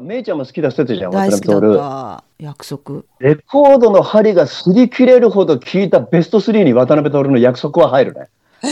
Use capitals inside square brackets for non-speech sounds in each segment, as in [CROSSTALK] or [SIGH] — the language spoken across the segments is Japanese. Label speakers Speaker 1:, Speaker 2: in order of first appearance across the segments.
Speaker 1: めいちゃんも好きだってたじゃん、
Speaker 2: 大好きだっ
Speaker 1: 渡辺徹。
Speaker 2: た。約束。
Speaker 1: レコードの針が擦り切れるほど聞いたベスト3に渡辺徹の約束は入るね。
Speaker 2: へ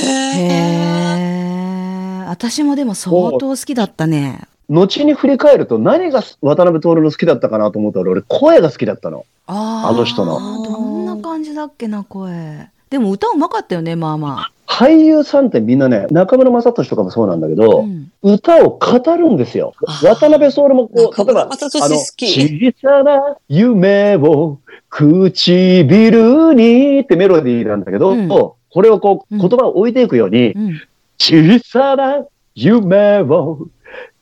Speaker 2: え。私もでも相当好きだったね。
Speaker 1: 後に振り返ると何が渡辺徹の好きだったかなと思ったら俺声が好きだったの。
Speaker 2: あー
Speaker 1: あの人の
Speaker 2: どんな感じだっけな、声。でも歌うまかったよね、まあま
Speaker 1: 俳優さんってみんなね、中村雅俊とかもそうなんだけ
Speaker 2: あ。
Speaker 1: ど、
Speaker 2: うん
Speaker 1: 歌を語るんですよ。渡辺徹もこう、
Speaker 3: 中
Speaker 1: 例えば、あの、小さな夢を唇にってメロディーなんだけど、
Speaker 2: うん
Speaker 1: これをこう、
Speaker 2: うん
Speaker 1: 言葉を置いていくように、
Speaker 2: うん。
Speaker 1: 小さな夢を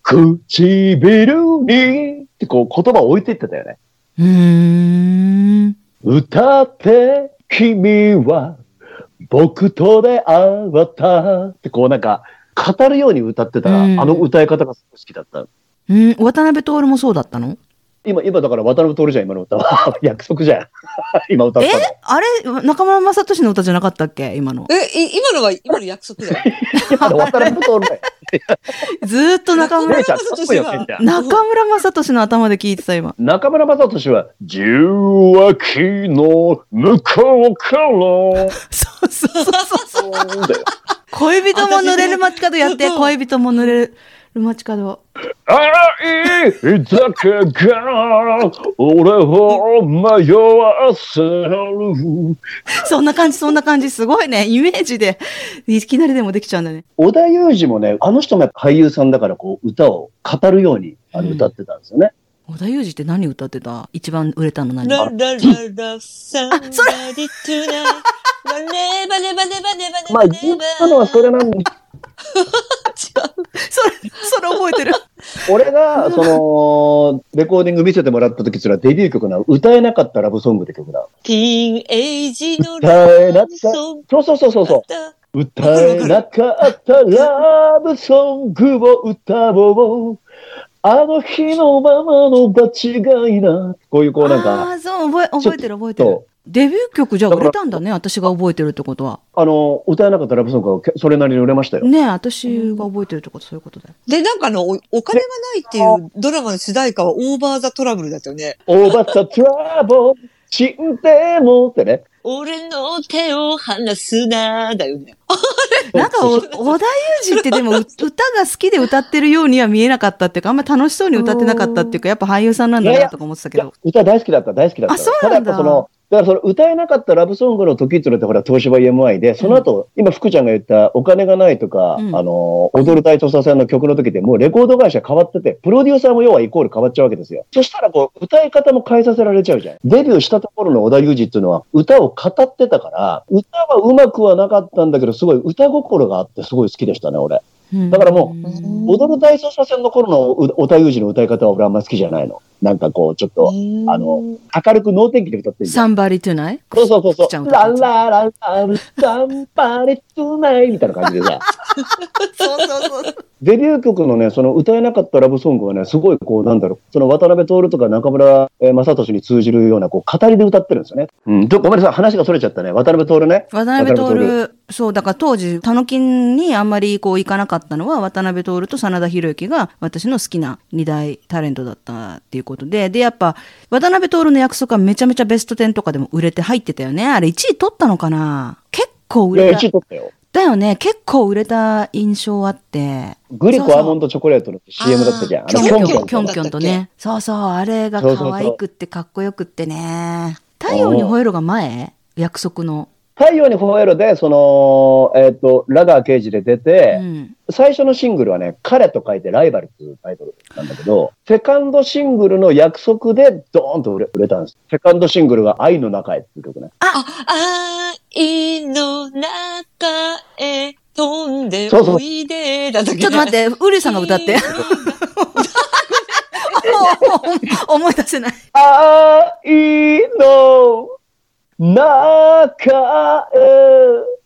Speaker 1: 唇にってこう言葉を置いていってたよね。
Speaker 2: うーん。
Speaker 1: 歌って君は僕と出会ったってこうなんか語るように歌ってたら、
Speaker 2: うん。
Speaker 1: あの歌い方が好きだった。
Speaker 2: うん、渡辺徹もそうだったの？
Speaker 1: 今、今だから渡辺徹じゃん、今の歌は。[LAUGHS] 約束じゃん。[LAUGHS] 今歌っ
Speaker 2: え
Speaker 1: たの。
Speaker 2: あれ？中村雅俊の歌じゃなかったっけ？今の。
Speaker 3: え、い今のは、今の約束だよ。[LAUGHS]
Speaker 1: 今の渡辺徹だよ。
Speaker 2: ずーっと中村
Speaker 1: 姉、ちゃん、かっこいいよ、姉ちゃん。
Speaker 2: 中村雅俊の頭で聞いてた今。
Speaker 1: 中村雅俊は、重脇の向こうから、
Speaker 2: そうそうそうそう。
Speaker 1: そうだよ。
Speaker 2: 恋人も濡れる街角やって、恋人も濡れる街角。
Speaker 1: 愛だけが俺を迷わせる。
Speaker 2: そんな感じ、そんな感じ。すごいね。イメージで、いきなりでもできちゃうんだね。
Speaker 1: 織田裕二もね、あの人も俳優さんだからこう歌を語るようにあの
Speaker 2: うん
Speaker 1: 歌ってたんですよね。
Speaker 2: 小田裕二って何歌ってた？一番売れたの何？
Speaker 3: ララララ、サンバディトゥナイバネバネバネバネバネ
Speaker 1: まあ
Speaker 3: バネ
Speaker 1: 言ったのはそれなんで、
Speaker 2: それ、それ覚えてる。
Speaker 1: 俺がそのレコーディング見せてもらった時それはデビュー曲なの歌えなかったラブソングって曲だ。
Speaker 3: ティーンエイジの
Speaker 1: 歌えなかった。
Speaker 3: ソング
Speaker 1: そうそうそうそうそう。
Speaker 3: だ
Speaker 1: 歌えなかったラブソングを歌おう。あの日のままの場違いな。こういうこうなん
Speaker 2: あ
Speaker 1: か、
Speaker 2: あ、そう、覚え、覚えてる覚えてる
Speaker 1: そ。
Speaker 2: デビュー曲じゃあ売れたんだね。私が覚えてるってことは。
Speaker 1: あの、歌えなかったラブソングはけそれなりに売れましたよ。
Speaker 2: ねえ、私が覚えてるってことそういうことだよ。
Speaker 3: で、なんかあの、おお金がないっていうドラマの主題歌はオーバーザトラブルだったよね。
Speaker 1: オーバーザトラボル、死んでもってね。
Speaker 3: 俺の手を離すなだよね。[LAUGHS]
Speaker 2: なんか、お小田裕二ってでもう [LAUGHS] 歌が好きで歌ってるようには見えなかったっていうか、あんまり楽しそうに歌ってなかったっていうか、やっぱ俳優さんなんだなとか思ってたけ
Speaker 1: いや
Speaker 2: ど。
Speaker 1: 歌大好きだった、大好きだった。
Speaker 2: あそうなんだ
Speaker 1: ただやっぱその、だからその歌えなかったラブソングの時っていうのってほら、東芝 EMI で、その後、今福ちゃんが言ったお金がないとか、
Speaker 2: うん
Speaker 1: あの、踊る大捜査線の曲の時ってもうレコード会社変わってて、プロデューサーも要はイコール変わっちゃうわけですよ。そしたらこう、歌い方も変えさせられちゃうじゃん。デビューしたところの小田裕二っていうのは歌を語ってたから、歌は上手くはなかったんだけど、すごい歌心があってすごい好きでしたね、俺。だからも
Speaker 2: うん
Speaker 1: 踊る大捜査線の頃のう小田裕二の歌い方は俺あんま好きじゃないの。なんかこう、ちょっと、あの、明るく能天気で歌ってるじゃん。
Speaker 2: Somebody Tonight?
Speaker 1: そうそうそうそう。
Speaker 2: 福ちゃん歌
Speaker 1: ララララルサンパレトナイみたいな感じでさ。[LAUGHS]
Speaker 2: そうそうそう。
Speaker 1: デビュー曲のね、その歌えなかったラブソングはね、すごいこう、なんだろう、その渡辺徹とか中村えー正俊に通じるような、こう、語りで歌ってるんですよね。うん。ちょごめんなさい、話がそれちゃったね。渡辺徹ね。
Speaker 2: 渡辺
Speaker 1: 渡辺
Speaker 2: 徹、そう、だから当時、たのきんにあんまりこう行かなかったのは、渡辺徹と真田広之が私の好きな二大タレントだったっていうことで、で、やっぱ、渡辺徹の約束はめちゃめちゃベスト10とかでも売れて入ってたよね。あれ1位取ったのかな？結構売
Speaker 1: いや、
Speaker 2: れた
Speaker 1: 1位。取ったよ。
Speaker 2: だよね。結構売れた印象あって。
Speaker 1: グリコアーモンドチョコレートの CM だったじゃん。
Speaker 3: あ
Speaker 2: キョンキ
Speaker 3: の
Speaker 2: ョン、キョン
Speaker 3: キョン
Speaker 2: とね。そうそう、あれが可愛くってかっこよくってね。太陽に吠えろが前？約束の。
Speaker 1: 太陽に吠えろで、その、えっ、と、ラガー刑事で出て、
Speaker 2: うん。
Speaker 1: 最初のシングルはね、彼と書いてライバルっていうタイトルなんだけど、セカンドシングルの約束でドーンと売れ売れたんです。セカンドシングルが愛の中へっていう曲ね。
Speaker 3: 愛の中へ飛んで
Speaker 1: そうそう
Speaker 3: おいでだったっけ？
Speaker 2: ちょっと待って、ウリさんが歌って。[LAUGHS] 思い出せない。
Speaker 1: 愛の中へ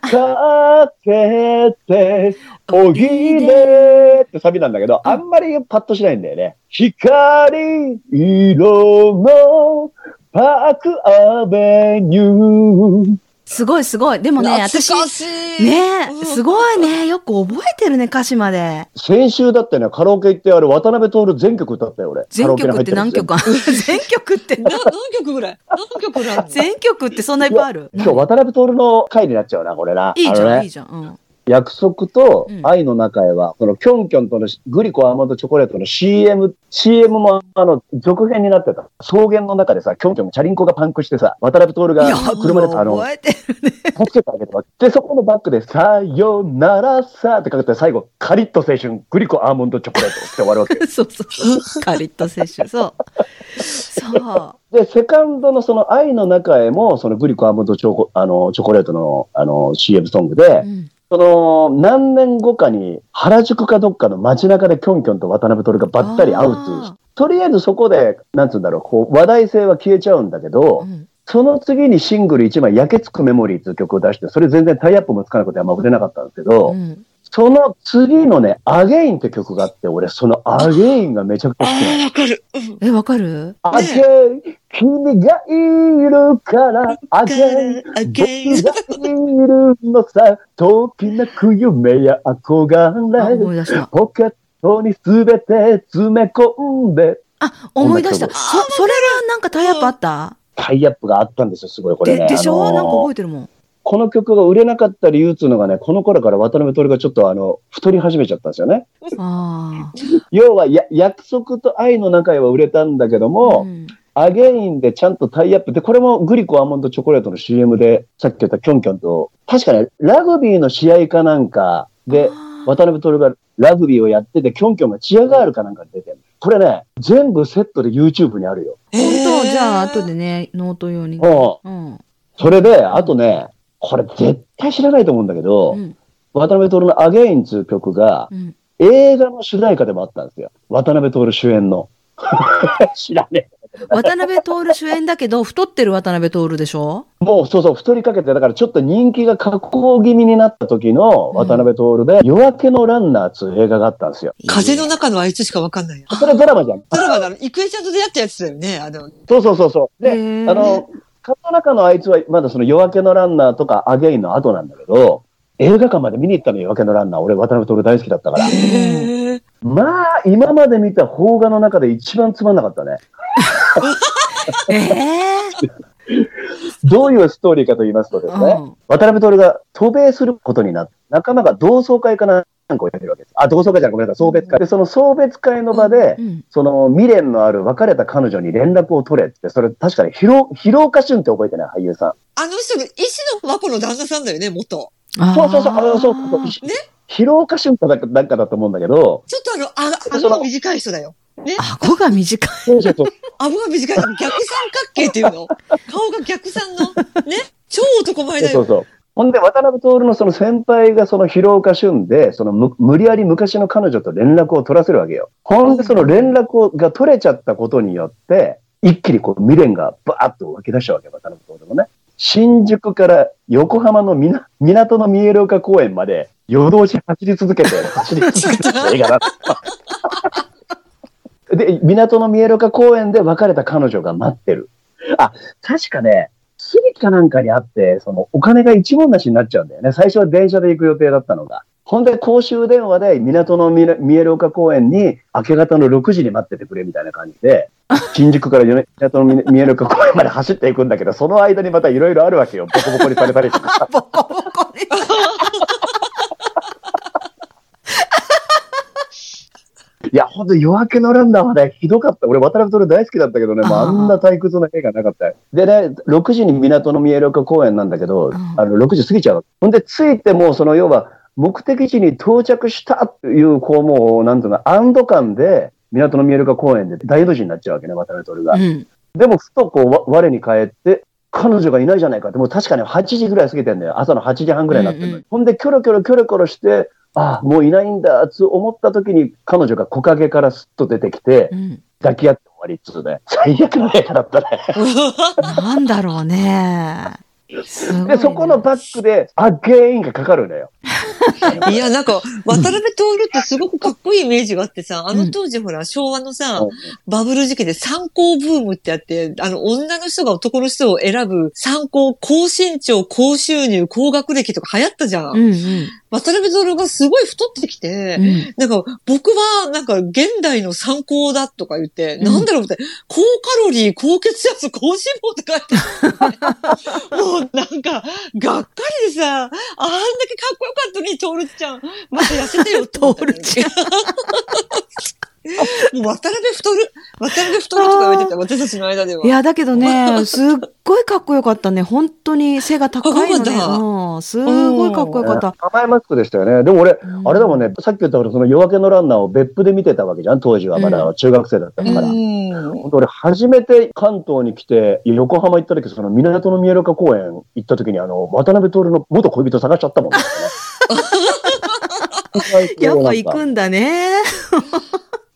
Speaker 1: かけておいでってサビなんだけど、あんまりパッとしないんだよね。光色のパークアベニュー。
Speaker 2: すごいすごい。でもね、私。ね
Speaker 3: うん
Speaker 2: すごいね。よく覚えてるね、歌詞まで。
Speaker 1: 先週だってね、カラオケ行ってあれ、渡辺徹全曲歌ったよ、俺。
Speaker 2: 全曲って何曲 [LAUGHS] 全曲って
Speaker 3: な何曲ぐらい？何曲ぐらい
Speaker 2: 全曲ってそんないっぱいある？
Speaker 1: 今日渡辺徹の回になっちゃうな、これな。
Speaker 2: いいじゃん、いいじゃん。うん。
Speaker 1: 約束と
Speaker 2: うん
Speaker 1: 愛の中へは、そのキョンキョンとのグリコアーモンドチョコレートの CM、CM もあの続編になってた。草原の中でさ、キョンキョンチャリンコがパンクしてさ、渡辺徹が車であの、
Speaker 2: 覚えてる。
Speaker 1: 助けてあげてで、そこのバックで、さよならさってかけて、最後、カリッと青春、グリコアーモンドチョコレートって終わるわけよ。[LAUGHS]
Speaker 2: そうそう。カリッと摂取。そう。そう。
Speaker 1: で、セカンドのその愛の中へも、そのグリコアーモンドチョコあのチョコレートのあの CM ソングで、
Speaker 2: うん
Speaker 1: その何年後かに原宿かどっかの街中でキョンキョンと渡辺徹がばったり会うっていう。とりあえずそこで、なんつうんだろう、こう話題性は消えちゃうんだけど、
Speaker 2: うん
Speaker 1: その次にシングル1枚、焼けつくメモリーっていう曲を出して、それ全然タイアップもつかなくてあんま売れなかったんですけど、
Speaker 2: うん
Speaker 1: その次のね、 Again って曲があって、俺その Again がめちゃくちゃ好きなの。
Speaker 3: ああ、わかる。うん
Speaker 2: え、わかる？
Speaker 1: Again、君がいるから、
Speaker 3: Again、Again
Speaker 1: 僕がいるのさ、ときめく夢や
Speaker 2: あ、
Speaker 1: 憧れ、
Speaker 2: 思い出した。
Speaker 1: ポケットにすべて詰め込んで、
Speaker 2: あ、思い出した。そ、それはなんかタイアップあった？
Speaker 1: タイアップがあったんですよ、すごい、これね。
Speaker 2: で、でしょ？
Speaker 1: あのー
Speaker 2: なんか覚えてるもん。
Speaker 1: この曲が売れなかった理由っていうのがね、この頃から渡辺徹がちょっとあの、太り始めちゃったんですよね。
Speaker 2: あ
Speaker 1: 要はや、約束と愛の中へは売れたんだけど
Speaker 2: あ。
Speaker 1: も、
Speaker 2: ん
Speaker 1: アゲインでちゃんとタイアップで、これもグリコアーモンドチョコレートの CM で、さっき言ったキョンキョンと、確かね、ラグビーの試合かなんかで、渡辺徹がラグビーをやってて、キョンキョンがチアガールかなんかに出てる。これね、全部セットで YouTube にあるよ。
Speaker 2: 本当？じゃあ、後
Speaker 3: で。
Speaker 2: でね、ノート用に。
Speaker 1: も
Speaker 2: うん。
Speaker 1: う、それで、あとね、これ絶対知らないと思うんだけど、
Speaker 2: うん。
Speaker 1: 渡辺徹の Again っていう曲が、
Speaker 2: うん。
Speaker 1: 映画の主題歌でもあったんですよ。渡辺徹主演の。[LAUGHS] 知らね
Speaker 2: 渡辺徹主演だけど、太ってる渡辺徹でしょ？
Speaker 1: え。もうそうそう、太りかけて、だからちょっと人気が下降気味になった時の渡辺徹で、夜明けのランナーっていう映画があったんですよ。
Speaker 3: 風の中のあいつしかわかんないや。
Speaker 1: それドラマじゃん。
Speaker 3: ドラマだろ。郁恵ちゃんと出会ったやつだよね。あの、
Speaker 1: そうそうそうそう。で、あの、風の中のあいつはまだその夜明けのランナーとかアゲインの後なんだけど、映画館まで見に行ったのよ、夜明けのランナー。俺、渡辺徹大好きだったから。まあ、今まで見た邦画の中で一番つまんなかったね。
Speaker 2: ええ [LAUGHS]
Speaker 1: どういうストーリーかと言いますとですね、
Speaker 2: うん
Speaker 1: 渡辺徹が渡米することになって、仲間が同窓会かなんかをやってるわけです。あ、同窓会じゃない、ごめんなさい、送別会。で、その送別会の場で、
Speaker 2: うん。
Speaker 1: その未練のある別れた彼女に連絡を取れって、それ確かに広広岡俊って覚えてない？俳優さん。
Speaker 3: あの人が石野真子の旦那さんだよね、元。
Speaker 1: そうそうそう、あのそうそうそう。
Speaker 3: ね？
Speaker 1: 広岡俊かなんかなんかだと思うんだけど、
Speaker 3: ちょっとあの、あ、
Speaker 1: その
Speaker 3: 短い人だよ。ね？
Speaker 2: 顎が短い。
Speaker 1: そうそうそう。
Speaker 3: 顎が短い人。逆三角形っていうの？顔が逆三の、ね？超男前だよ。
Speaker 1: そうそう。ほんで、渡辺徹のその先輩がその広岡俊で、そのむ無理やり昔の彼女と連絡を取らせるわけよ。ほんで、その連絡をが取れちゃったことによって、一気にこう未練がバーッと湧き出したわけよ、渡辺徹もね。新宿から横浜のみな港の三重岡公園まで夜通し走り続けて、走り続けて映画だった。で、港の三重岡公園で別れた彼女が待ってる。あ、確かね、スリかなんかにあって、そのお金が一文なしになっちゃうんだよね。最初は電車で行く予定だったのが。ほんで、公衆電話で港の見える丘公園に明け方の6時に待っててくれみたいな感じで、新宿から港の見える丘公園まで走っていくんだけど、その間にまたいろいろあるわけよ。ボコボコにされたりとか。[LAUGHS]
Speaker 2: ボコボコに。
Speaker 1: いや、ほんと夜明けのランナーはね、ひどかった。俺、渡辺徹大好きだったけどね、もうあんな退屈な映画なかったよ。でね、6時に港の三重岡公園なんだけど、
Speaker 2: ん
Speaker 1: あの、6時過ぎちゃう。ほんで、着いてもう、その、要は、目的地に到着したっていう、こう、もう、なんていうの、安堵感で、港の三重岡公園で大の字になっちゃうわけね、渡辺徹が。
Speaker 2: うん。
Speaker 1: でも、ふとこう、わ我に返って、彼女がいないじゃないかって、もう確かに8時ぐらい過ぎてんだよ。朝の8時半ぐらいになってるのに、
Speaker 2: うんうん
Speaker 1: ほんで、キョロキョロキョロキョロして、ああ、もういないんだ、つ思った時に、彼女が木陰からスッと出てきて
Speaker 2: う、ん。
Speaker 1: 抱き合って終わりっつうね。最悪の映画だったね。[LAUGHS]
Speaker 2: なんだろうね。ね
Speaker 1: で、そこのバックで、アゲインがかかるんだよ。[LAUGHS]
Speaker 3: いや、なんか、渡辺徹ってすごくかっこいいイメージがあってさ、あの当時ほら、昭和のさ
Speaker 1: うん、
Speaker 3: バブル時期で参考ブームってあって、あの、女の人が男の人を選ぶ参考、高身長、高収入、高学歴とか流行ったじゃん。
Speaker 2: うんうん。
Speaker 3: 渡辺徹がすごい太ってきて、
Speaker 2: うん。
Speaker 3: なんか、僕は、なんか、現代の参考だとか言って、
Speaker 2: うん。
Speaker 3: なんだろうって、高カロリー、高血圧、高脂肪って書いてある、[LAUGHS] もう、なんか、がっかりでさ、あんだけかっこよかったのに、トールちゃん、また痩せてよ。
Speaker 2: トールちゃん [LAUGHS]
Speaker 3: 渡辺太る、渡辺太るとか言われてた、私たちの間では。
Speaker 2: いや、だけどね、すっごいかっこよかったね。本当に背が高いのね。すごいかっこよかった。
Speaker 1: 甘いマスクでしたよね。でも俺、
Speaker 2: うん
Speaker 1: あれだもんね、さっき言ったその夜明けのランナーを別府で見てたわけじゃん、当時はまだ中学生だったから。
Speaker 3: うん。
Speaker 1: 本当俺、初めて関東に来て、横浜行った時、その港の宮岡公園行った時に、あの、渡辺徹の元恋人探しちゃったもんね。[LAUGHS]
Speaker 2: やっぱ行くんだね。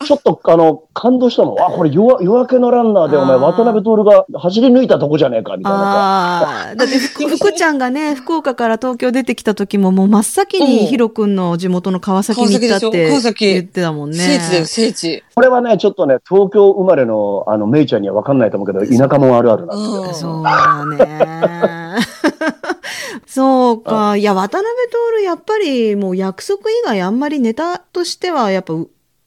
Speaker 1: ちょっと、あの、感動したの。あ、これ夜、夜明けのランナーで、お前、渡辺徹が走り抜いたとこじゃねえか、みたいなさ。
Speaker 2: ああ、だって [LAUGHS] 福、福ちゃんがね、福岡から東京出てきた時も、もう真っ先に
Speaker 3: うん
Speaker 2: ヒロ君の地元の川崎に行ったって言ってたもんね。
Speaker 3: 聖地だよ、聖地。
Speaker 1: これはね、ちょっとね、東京生まれの、あの、メイちゃんには分かんないと思うけど、田舎もんあるあるなんですよ。
Speaker 3: うん
Speaker 2: そうだね。[LAUGHS] そうか。いや、渡辺徹、やっぱりもう約束以外あんまりネタとしては、やっぱ、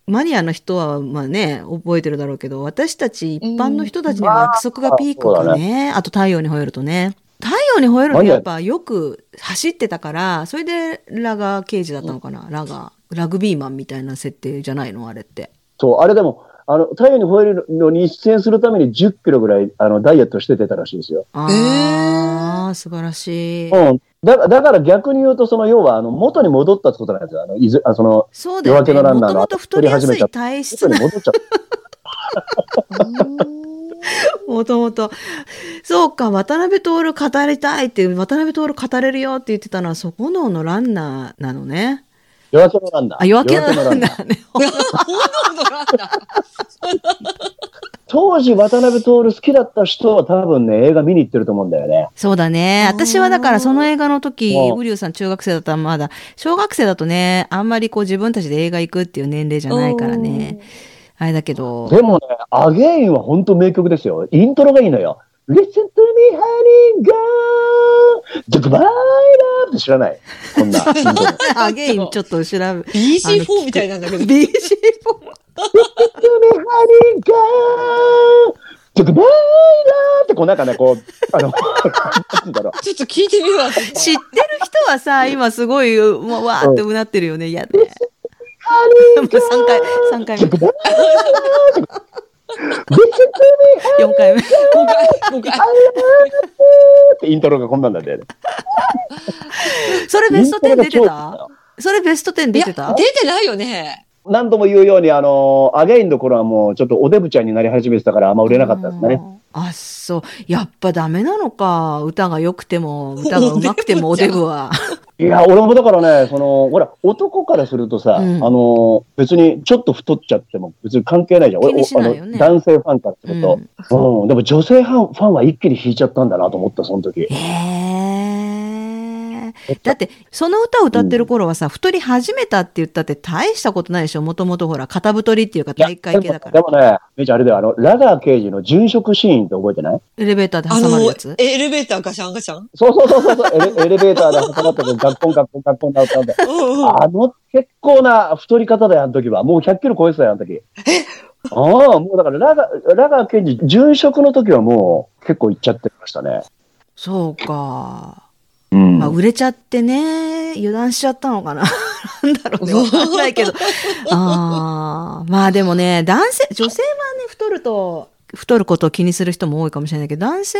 Speaker 2: マニアの人は、まあね、覚えてるだろうけど、私たち一般の人たちには約束がピークかね。あと、太陽に吠えるとね。太陽に吠えるとやっぱよく走ってたから、それでラガー刑事だったのかな、ラガー。ラグビーマンみたいな設定じゃないのあれって。
Speaker 1: そう、あれでも、あの、太陽に吠えるのに出演するために10キロぐらい、あの、ダイエットして出たらしいですよ。
Speaker 2: ああ、素晴らしい。
Speaker 1: うん。だだから逆に言うと、その、要は、あの、元に戻ったってことなんですよ。あの、いず、あその、
Speaker 2: そうだよね。
Speaker 1: 夜明けのランナーの
Speaker 2: もともと太りやすい体質な
Speaker 1: 元に戻っちゃった。
Speaker 2: もともと。そうか、渡辺徹語りたいって、渡辺徹語れるよって言ってたのは、そこののランナーなのね。
Speaker 1: 夜明けのランナー。
Speaker 2: あ、夜明けのランナ
Speaker 1: ー。
Speaker 2: ーね。
Speaker 3: ほんのことなんだ。[LAUGHS]
Speaker 1: 当時、渡辺徹好きだった人は多分ね、映画見に行ってると思うんだよね。
Speaker 2: そうだね。私はだからその映画の時、
Speaker 1: うん
Speaker 2: ウリュウさん中学生だったらまだ、小学生だとね、あんまりこう自分たちで映画行くっていう年齢じゃないからね。あれだけど。
Speaker 1: でもね、アゲインは本当名曲ですよ。イントロがいいのよ。Listen to me, honey, girl. Goodbye, love. って知らない。こんな。[LAUGHS]
Speaker 2: アゲインちょっと調べ。
Speaker 3: BC4 みたいなんだけど。
Speaker 2: BC4。
Speaker 1: Listen to me, honey, girl. Goodbye, love. ってこうなんかね、こう、あの、なんだろう。
Speaker 3: ちょっと聞いてみよう。
Speaker 2: 知ってる人はさ、今すごい、わわーってうなってるよね。いやね。もう
Speaker 1: honey,
Speaker 2: 3回、三回目。
Speaker 1: Goodbye, love. Listen to me,
Speaker 2: 4回。目。
Speaker 3: 5回、5回。
Speaker 1: ってイントロがこんなんだったよね。
Speaker 2: それベスト10出てたそれベスト10出てた
Speaker 3: 出てないよね。
Speaker 1: 何度も言うように、あの、アゲインの頃はもうちょっとおデブちゃんになり始めてたからあんま売れなかったですかね。
Speaker 2: あ、そう。やっぱダメなのか。歌が良くても、歌が上手くてもおデブは。
Speaker 1: いや、俺もだからね、その、ほら、男からするとさ、
Speaker 2: うん
Speaker 1: あの、別にちょっと太っちゃっても別に関係ないじゃん。俺
Speaker 2: 気にしないよね
Speaker 1: おあの男性ファンからすると。うん、でも女性ファンファンは一気に引いちゃったんだなと思った、その時。
Speaker 2: へえ。だって、その歌を歌ってる頃はさ、太り始めたって言ったって大したことないでしょ？もともとほら、肩太りっていうか体育会系だから。
Speaker 1: でもでもね、めちゃあれだよ、あの、ラガー刑事の殉職シーンって覚えてない？
Speaker 2: エレベーターで
Speaker 3: あの
Speaker 2: 挟まるやつ、
Speaker 3: エレベーターガシャンガシャン？
Speaker 1: そうそうそうそうエレ、エレベーターで挟まってて、学校学校学校になったんで。[LAUGHS]
Speaker 3: う。
Speaker 1: あの、結構な太り方だよ、あの時は。もう100キロ超えてたよ、あの時。ああ、もうだから、ラガ、ラガー検事、殉職の時はもう結構いっちゃってましたね。
Speaker 2: そうか。
Speaker 1: うん。
Speaker 2: まあ、売れちゃってね、油断しちゃったのかな。[LAUGHS] なんだろうね。わかんないけど。[LAUGHS] ああ。まあでもね、男性、女性はね、太ると、太ることを気にする人も多いかもしれないけど、男性、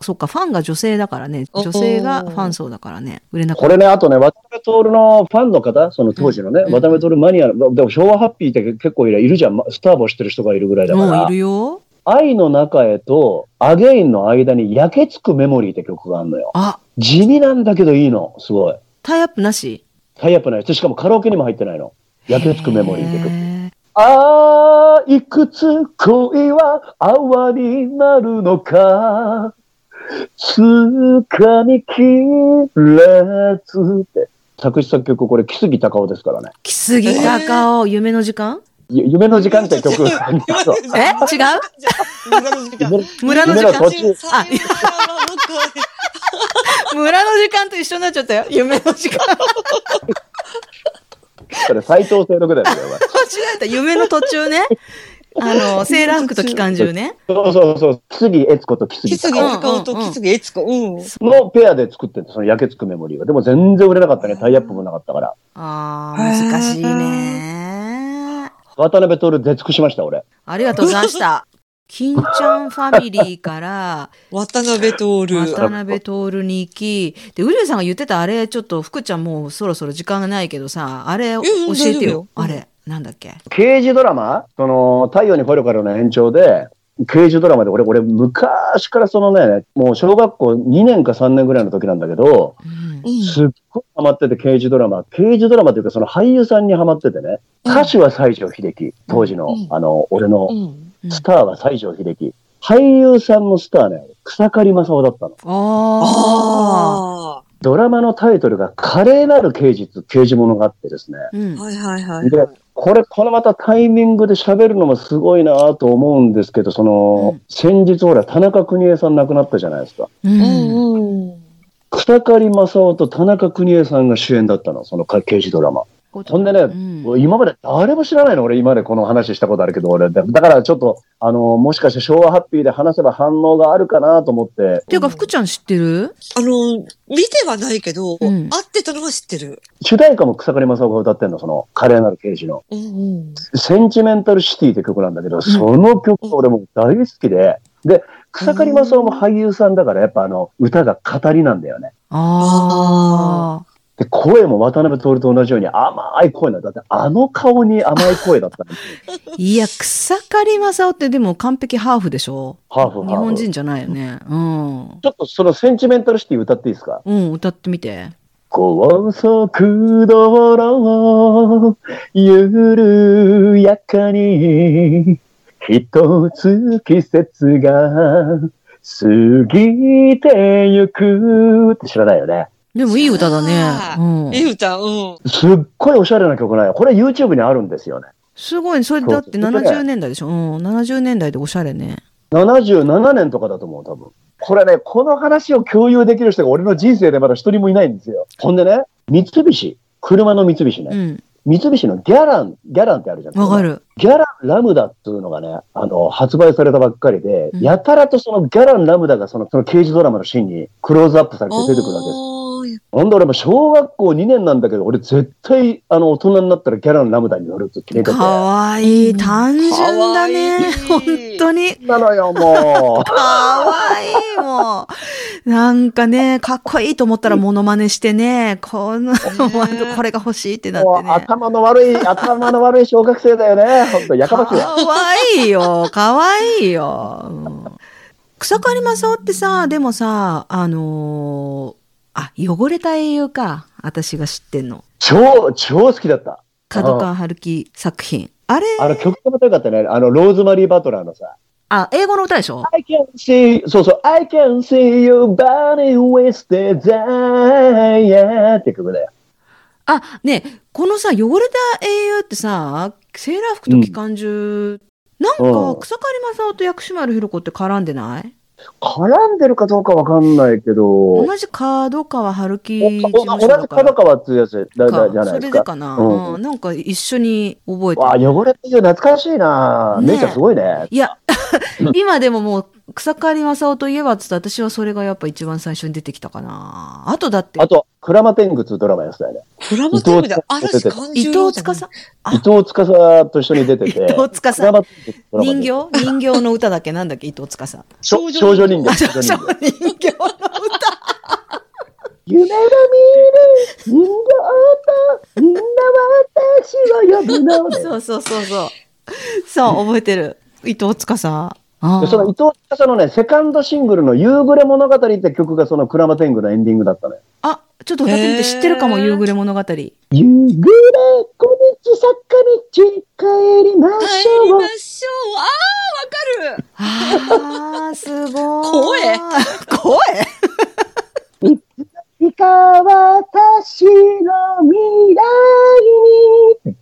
Speaker 2: そっか、ファンが女性だからね。女性がファン層だからね。売れなかった。
Speaker 1: これね、あとね、渡辺徹のファンの方、その当時のね、
Speaker 2: うん
Speaker 1: 渡辺徹マニアの、でも昭和ハッピーって結構いるじゃん。まスターボしてる人がいるぐらいだから
Speaker 2: もういる。よ。
Speaker 1: 愛の中へとアゲインの間に焼けつくメモリーって曲があるのよ。
Speaker 2: あ、
Speaker 1: 地味なんだけどいいの。すごい。
Speaker 2: タイアップなし？
Speaker 1: タイアップない。しかもカラオケにも入ってないの。焼けつくメモリーって曲。
Speaker 2: へ
Speaker 1: ああ、いくつ恋は泡になるのか。つかみきれずって。作詞作曲、これ、木杉隆夫ですからね。
Speaker 2: 木杉高尾、夢の時間？
Speaker 1: ゆ夢の時間って曲。[LAUGHS]
Speaker 2: え？違う？
Speaker 3: 村の時間。
Speaker 2: 村の時間
Speaker 1: 夢の途中。
Speaker 2: あ村の時間と一緒になっちゃったよ。夢の時間。
Speaker 1: それ、斎藤清六だよ、それは
Speaker 2: 間違えた。夢の途中ね。あの、セーラー服と機関銃ね。
Speaker 1: そうそうそう。木杉悦子と木杉
Speaker 3: 木杉
Speaker 1: 隆
Speaker 3: 高尾と木杉悦子。うん。
Speaker 1: 夫のペアで作ってるその焼けつくメモリーが。でも全然売れなかったね。タイアップもなかったから。
Speaker 2: ああ、難しいね。
Speaker 1: 渡辺徹出尽くしました、俺。
Speaker 2: ありがとうございました。[LAUGHS] 金ちゃんファミリーから、
Speaker 3: 渡辺徹。
Speaker 2: 渡辺徹に行き、で、ウリュウさんが言ってたあれ、ちょっと福ちゃんもうそろそろ時間がないけどさ、あれ教
Speaker 3: うん
Speaker 2: えてよ
Speaker 3: 大丈夫よ。
Speaker 2: あれ、なんだっけ？
Speaker 1: 刑事ドラマ？その、太陽にほえろからの延長で、刑事ドラマで俺、俺、昔からそのね、もう小学校2年か3年ぐらいの時なんだけど、
Speaker 2: うん
Speaker 3: うん。
Speaker 1: すっごいハマってて刑事ドラマ。刑事ドラマというかその俳優さんにハマっててね、歌手は西城秀樹。当時の、
Speaker 3: うん
Speaker 1: あの、俺のスターは西城秀樹。俳優さんのスターね、草刈正雄だったの。
Speaker 2: ああ。
Speaker 3: あ
Speaker 1: ドラマのタイトルが華麗なる刑事、刑事物があってですね。
Speaker 2: うん
Speaker 3: あ。はいはいはい。
Speaker 1: で、これ、このまたタイミングで喋るのもすごいなと思うんですけど、その、
Speaker 2: うん
Speaker 1: 先日ほら、田中邦衛さん亡くなったじゃないですか。
Speaker 2: う。
Speaker 3: うんんうん。
Speaker 1: 草刈正雄と田中邦衛さんが主演だったの、その刑事ドラマ。ほんでね、
Speaker 2: うん
Speaker 1: 今まで誰も知らないの、俺今までこの話したことあるけど、俺。だだからちょっと、あの、もしかして昭和ハッピーで話せば反応があるかなと思って、
Speaker 2: っていうか、福ちゃん知ってる？
Speaker 3: あの、見てはないけど、
Speaker 2: うん
Speaker 3: 会ってたのは知ってる。
Speaker 1: 主題歌も草刈正雄が歌ってんの、その、華麗なる刑事の。
Speaker 3: うんうん。
Speaker 1: センチメンタルシティって曲なんだけど、その曲俺もう大好きで、で、草刈正雄も俳優さんだから、やっぱあの、歌が語りなんだよね。
Speaker 2: ああ。
Speaker 1: で、声も渡辺徹と同じように甘い声なんだ。だってあの顔に甘い声だったの。[LAUGHS]
Speaker 2: いや、草刈正雄ってでも完璧ハーフでしょ？
Speaker 1: ハーフハーフ
Speaker 2: 日本人じゃないよね。うん。
Speaker 1: ちょっとそのセンチメンタルシティ歌っていいですか？
Speaker 2: うん、歌ってみて。
Speaker 1: 高速道路を緩やかに一つ季節が過ぎてゆくって知らないよね。
Speaker 2: でもいい歌だね
Speaker 3: あ。
Speaker 2: うん
Speaker 3: い。い歌、うん。
Speaker 1: すっごいおしゃれな曲なんよ。これ YouTube にあるんですよね。
Speaker 2: すごい、それだって
Speaker 1: そう
Speaker 2: 70年代でしょ？うん、70年代でおしゃれね。
Speaker 1: 77年とかだと思う、多分。これね、この話を共有できる人が俺の人生でまだ一人もいないんですよ。ほんでね、三菱、車の三菱ね。
Speaker 2: うん。
Speaker 1: 三菱のギャラン、ギャランってあるじゃん。
Speaker 2: わかる。
Speaker 1: ギャランラムダっていうのがね、あの、発売されたばっかりで、
Speaker 2: うん
Speaker 1: やたらとそのギャランラムダがその、その刑事ドラマのシーンにクローズアップされて出てくるわけです。
Speaker 3: あー
Speaker 1: ほんで俺も小学校2年なんだけど、俺絶対、あの、大人になったらギャランラムダに乗るって決めてて。
Speaker 2: かわいい。単純だね。本当に。
Speaker 1: なのよ、もう。[LAUGHS]
Speaker 2: かわいい、もう。なんかね、かっこいいと思ったらモノマネしてね、この、これが欲しいってなってね。
Speaker 1: 頭の悪い、頭の悪い小学生だよね。本当やかましいわ。
Speaker 2: かわいいよ、かわいいよ。うん草刈正雄ってさ、でもさ、あのーあ、汚れた英雄か。私が知ってんの。
Speaker 1: 超、超好きだった。
Speaker 2: 角川春樹作品。あれ
Speaker 1: あの曲がまたよかったね。あの、ローズマリー・バトラーのさ。
Speaker 2: あ、英語の歌でしょ
Speaker 1: ？I can see, そうそう、I can see you burning with desire って曲だよ。
Speaker 2: あ、ねえこのさ、汚れた英雄ってさ、セーラー服と機関銃、なん
Speaker 1: うん
Speaker 2: か草刈正雄と薬師丸ひろ子って絡んでない？
Speaker 1: 絡んでるかどうかわかんないけど、
Speaker 2: 同じ角川春樹
Speaker 1: お
Speaker 2: 事
Speaker 1: お同じ
Speaker 2: 務所だから
Speaker 1: 角川っていうやつだだじゃない
Speaker 2: そ
Speaker 1: ですか。
Speaker 2: れでかな、
Speaker 1: うん
Speaker 2: うんなんか一緒に覚えて
Speaker 1: わあ、
Speaker 2: る。
Speaker 1: 汚れてる懐かしいな。
Speaker 2: ねえ
Speaker 1: 姉ちゃんすごいね。
Speaker 2: いや、[LAUGHS] 今でももう草刈正雄といえばっつって私はそれがやっぱ一番最初に出てきたかな。あとだって
Speaker 1: あと、鞍馬天狗っていうドラマやってたよね。
Speaker 3: プラモテープで嵐勘
Speaker 2: 伊藤司あ
Speaker 1: 伊藤司と一緒に出てて。
Speaker 2: 伊藤司人形？人形の歌だっけ？なんだっけ？伊藤司。
Speaker 1: 少少女人形。少女人形
Speaker 2: 人形の歌。
Speaker 1: 夢が見る人形とみんな私を呼ぶので
Speaker 2: そうそうそうそう。そう、覚えてる。伊藤司。
Speaker 1: その伊藤司のね、セカンドシングルの夕暮れ物語って曲がその鞍馬天狗のエンディングだったのよ。
Speaker 2: あ、ちょっと歌ってみて知ってるかも、夕暮れ物語。
Speaker 1: 夕暮れ小道坂道帰りましょう
Speaker 3: 帰りま。しょう。ああ、わかる。
Speaker 2: あー、すごい。
Speaker 3: 声
Speaker 2: 声
Speaker 1: いか私の未来に。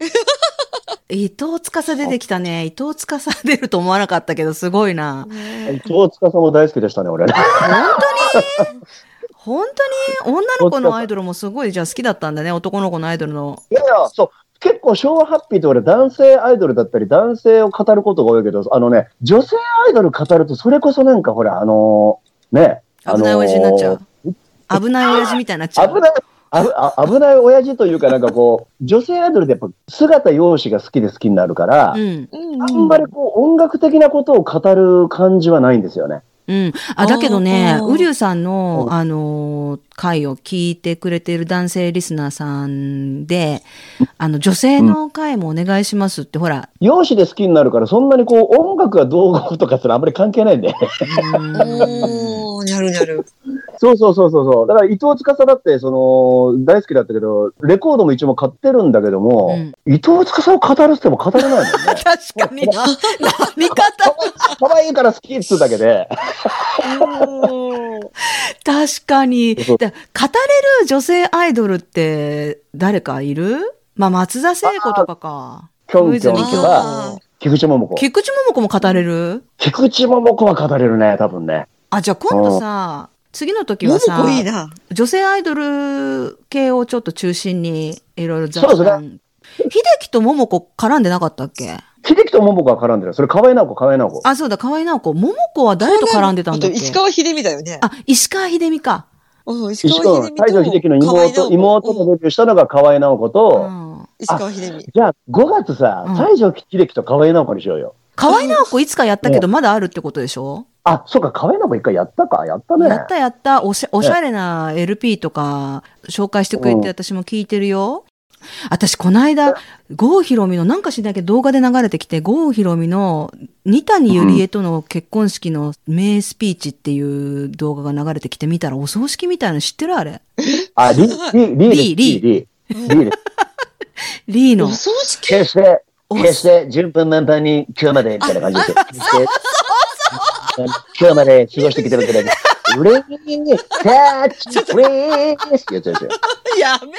Speaker 1: [LAUGHS]
Speaker 2: 伊藤司出てきたね。伊藤司出ると思わなかったけど、すごいな。
Speaker 1: 大塚さんも大好きでしたね、俺ね。
Speaker 2: 本当に？女の子のアイドルもすごい、じゃあ好きだったんだね。男の子のアイドルの。
Speaker 1: いやいや、そう。結構昭和ハッピーって俺男性アイドルだったり男性を語ることが多いけど、あのね、女性アイドル語るとそれこそなんかほら、あのーね。
Speaker 2: 危ない親父になっちゃう。危ない親父みたいになっちゃう。
Speaker 1: 危ない、ああ危ない親父というかなんかこう、[LAUGHS] 女性アイドルでやっぱ姿容姿が好きで好きになるから、
Speaker 2: うん。
Speaker 1: あんまりこう音楽的なことを語る感じはないんですよね。
Speaker 2: うん。あ、だけどね
Speaker 3: あ、ー
Speaker 2: ウリュウさんの
Speaker 1: う、ん
Speaker 2: あのー、回を聞いてくれている男性リスナーさんで、あの、女性の回もお願いしますって、ほら、
Speaker 1: 容姿で好きになるから、そんなにこう音楽がどうこうとかするあんまり関係ないんで。
Speaker 2: うん
Speaker 3: おー、にゃるにゃる。
Speaker 1: そうそうそうそうそう。だから伊藤司だって、その、大好きだったけど、レコードも一応買ってるんだけども、伊藤司を語るっても語れないもんね。[LAUGHS]
Speaker 2: 確かに。な、何方
Speaker 1: 可愛いから好きっつうだけで。
Speaker 2: 確かに。語れる女性アイドルって誰かいる？まあ、松田聖子とかか。
Speaker 1: キョンキョンとか、
Speaker 3: あ
Speaker 1: 菊池桃子。
Speaker 2: 菊池桃子も語れる？
Speaker 1: 菊池桃子は語れるね、多分ね。
Speaker 2: あ、じゃあ今度さ、次の時はさ
Speaker 3: こ、いいな。
Speaker 2: 女性アイドル系をちょっと中心にいろいろ雑
Speaker 1: そうです
Speaker 2: 談。秀樹と桃子絡んでなかったっけ？
Speaker 1: 秀樹と桃子は絡んでる。それ河合直子、河合直子。
Speaker 2: あ、そうだ、河合直子。桃子は誰と絡んでたんだっけ？
Speaker 3: 石川秀美だよね。
Speaker 2: あ、石川秀美か。
Speaker 3: うん石
Speaker 1: 石川、
Speaker 3: 川秀美と。
Speaker 1: 西城秀樹の妹、妹とデビューしたのが河合直子
Speaker 2: う
Speaker 1: と、
Speaker 2: ん。
Speaker 3: 石川秀美。
Speaker 1: じゃあ5月さ
Speaker 2: うん、
Speaker 1: 西城秀樹と河合直子にしようよ。
Speaker 2: 河合直子いつかやったけど、まだあるってことでしょ？
Speaker 1: あ、そうか、河合直子一回やったか。やったね。
Speaker 2: やったやった。おしおしゃれな LP とか紹介してくれて私も聞いてるよ。私、この間、郷ひろみの、なんか知らないけど動画で流れてきて、郷ひろみの二谷ゆりえとの結婚式の名スピーチっていう動画が流れてきて見たら、お葬式みたいなの知ってるあれ？
Speaker 1: あ、リ、リ、リ。
Speaker 2: リーリー
Speaker 1: リー。リ。
Speaker 2: リーの
Speaker 3: お。葬式？
Speaker 1: 決して、
Speaker 2: お
Speaker 1: 決して順風満帆に今日までみたいな感じで今日まで過ごしてきてるんじゃないです。レータッチレースってやつですよ。[LAUGHS]
Speaker 3: やめ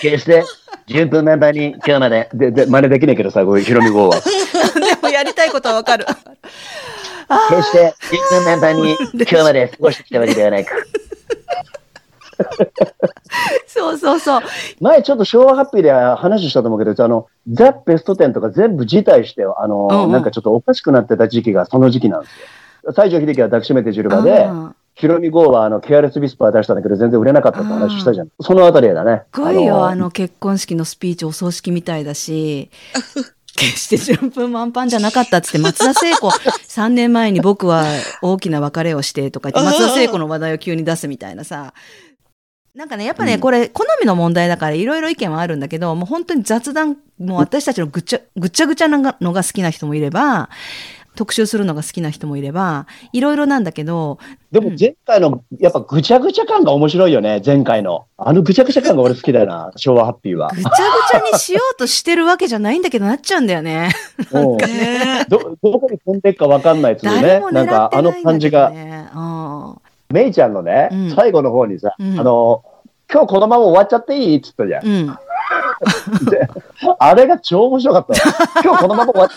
Speaker 1: 決して順風満帆に今日まで。で、で、真似できないけどさ、こういうヒロミ号は。[LAUGHS]
Speaker 2: でもやりたいことはわかる。
Speaker 1: 決して順風満帆に今日まで過ごしてきたわけではないか。[LAUGHS]
Speaker 2: そうそうそう。
Speaker 1: 前ちょっと昭和ハッピーで話したと思うけど、あの、ザ・ベスト10とか全部辞退して、あの、
Speaker 2: うんうん
Speaker 1: なんかちょっとおかしくなってた時期がその時期なんですよ。西城秀樹は抱きしめてジルバで、
Speaker 2: うん
Speaker 1: ヒロミ号はあの、ケアレスビスパー出したんだけど全然売れなかったって話したじゃん。そのあたりだね。
Speaker 2: すごいよ、あ
Speaker 1: あ
Speaker 2: の結婚式のスピーチ、お葬式みたいだし、[LAUGHS] 決して順風満帆じゃなかったっつって、松田聖子、[LAUGHS] 3年前に僕は大きな別れをしてとか言って、松田聖子の話題を急に出すみたいなさ。なんかね、やっぱね、
Speaker 1: うん
Speaker 2: これ、好みの問題だからいろいろ意見はあるんだけど、もう本当に雑談、もう私たちのぐっちゃ、ぐっちゃぐちゃなのが好きな人もいれば、特集するのが好きな人もいれば、いろいろなんだけど、
Speaker 1: でも前回の、やっぱぐちゃぐちゃ感が面白いよね、前回の。あのぐちゃぐちゃ感が俺好きだよな、[LAUGHS] 昭和ハッピーは
Speaker 2: ぐ。ちゃぐちゃにしようとしてるわけじゃないんだけど、なっちゃうんだよね。[LAUGHS]
Speaker 1: うん
Speaker 3: ね
Speaker 1: ど、どこに飛んでっかわかんないっつうね。
Speaker 2: 誰も狙って
Speaker 1: なんかあの感じが、
Speaker 2: うん
Speaker 1: メイちゃんのね、
Speaker 2: うん
Speaker 1: 最後の方にさ、
Speaker 2: うん
Speaker 1: あの、今日このまま終わっちゃっていいっつったじゃん。
Speaker 2: うん。
Speaker 1: であれが超面白かったの。今日このまま終わっ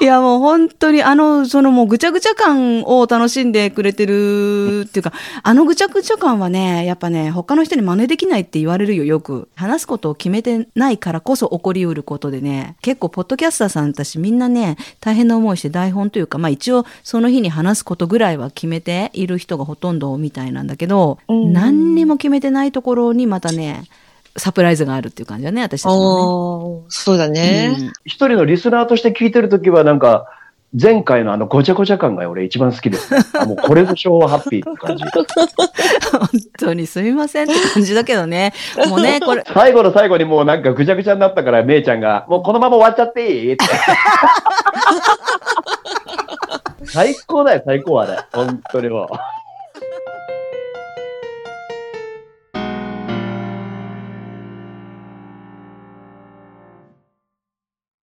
Speaker 2: いやもう本当にあの、そのもうぐちゃぐちゃ感を楽しんでくれてるっていうか、あのぐちゃぐちゃ感はね、やっぱね、他の人に真似できないって言われるよ、よく。話すことを決めてないからこそ起こりうることでね、結構ポッドキャスターさんたちみんなね、大変な思いして台本というか、まあ一応その日に話すことぐらいは決めている人がほとんどみたいなんだけど、
Speaker 3: うん
Speaker 2: 何にも決めてないところにまたね、サプライズがあるっていう感じだね、私たちも
Speaker 3: ああ、そうだ
Speaker 2: ね。
Speaker 3: ね。
Speaker 2: うん
Speaker 1: 一人のリスナーとして聞いてるときは、なんか、前回のあのごちゃごちゃ感が俺一番好きです、ね。あ、もうこれぞ昭和ハッピーって感じ。
Speaker 2: 本当にすみませんって感じだけどね。もうね、これ、[LAUGHS]
Speaker 1: 最後の最後にもうなんかぐちゃぐちゃになったから、めいちゃんが、もうこのまま終わっちゃっていいって。[LAUGHS] 最高だよ、最高あれ。本当にもう。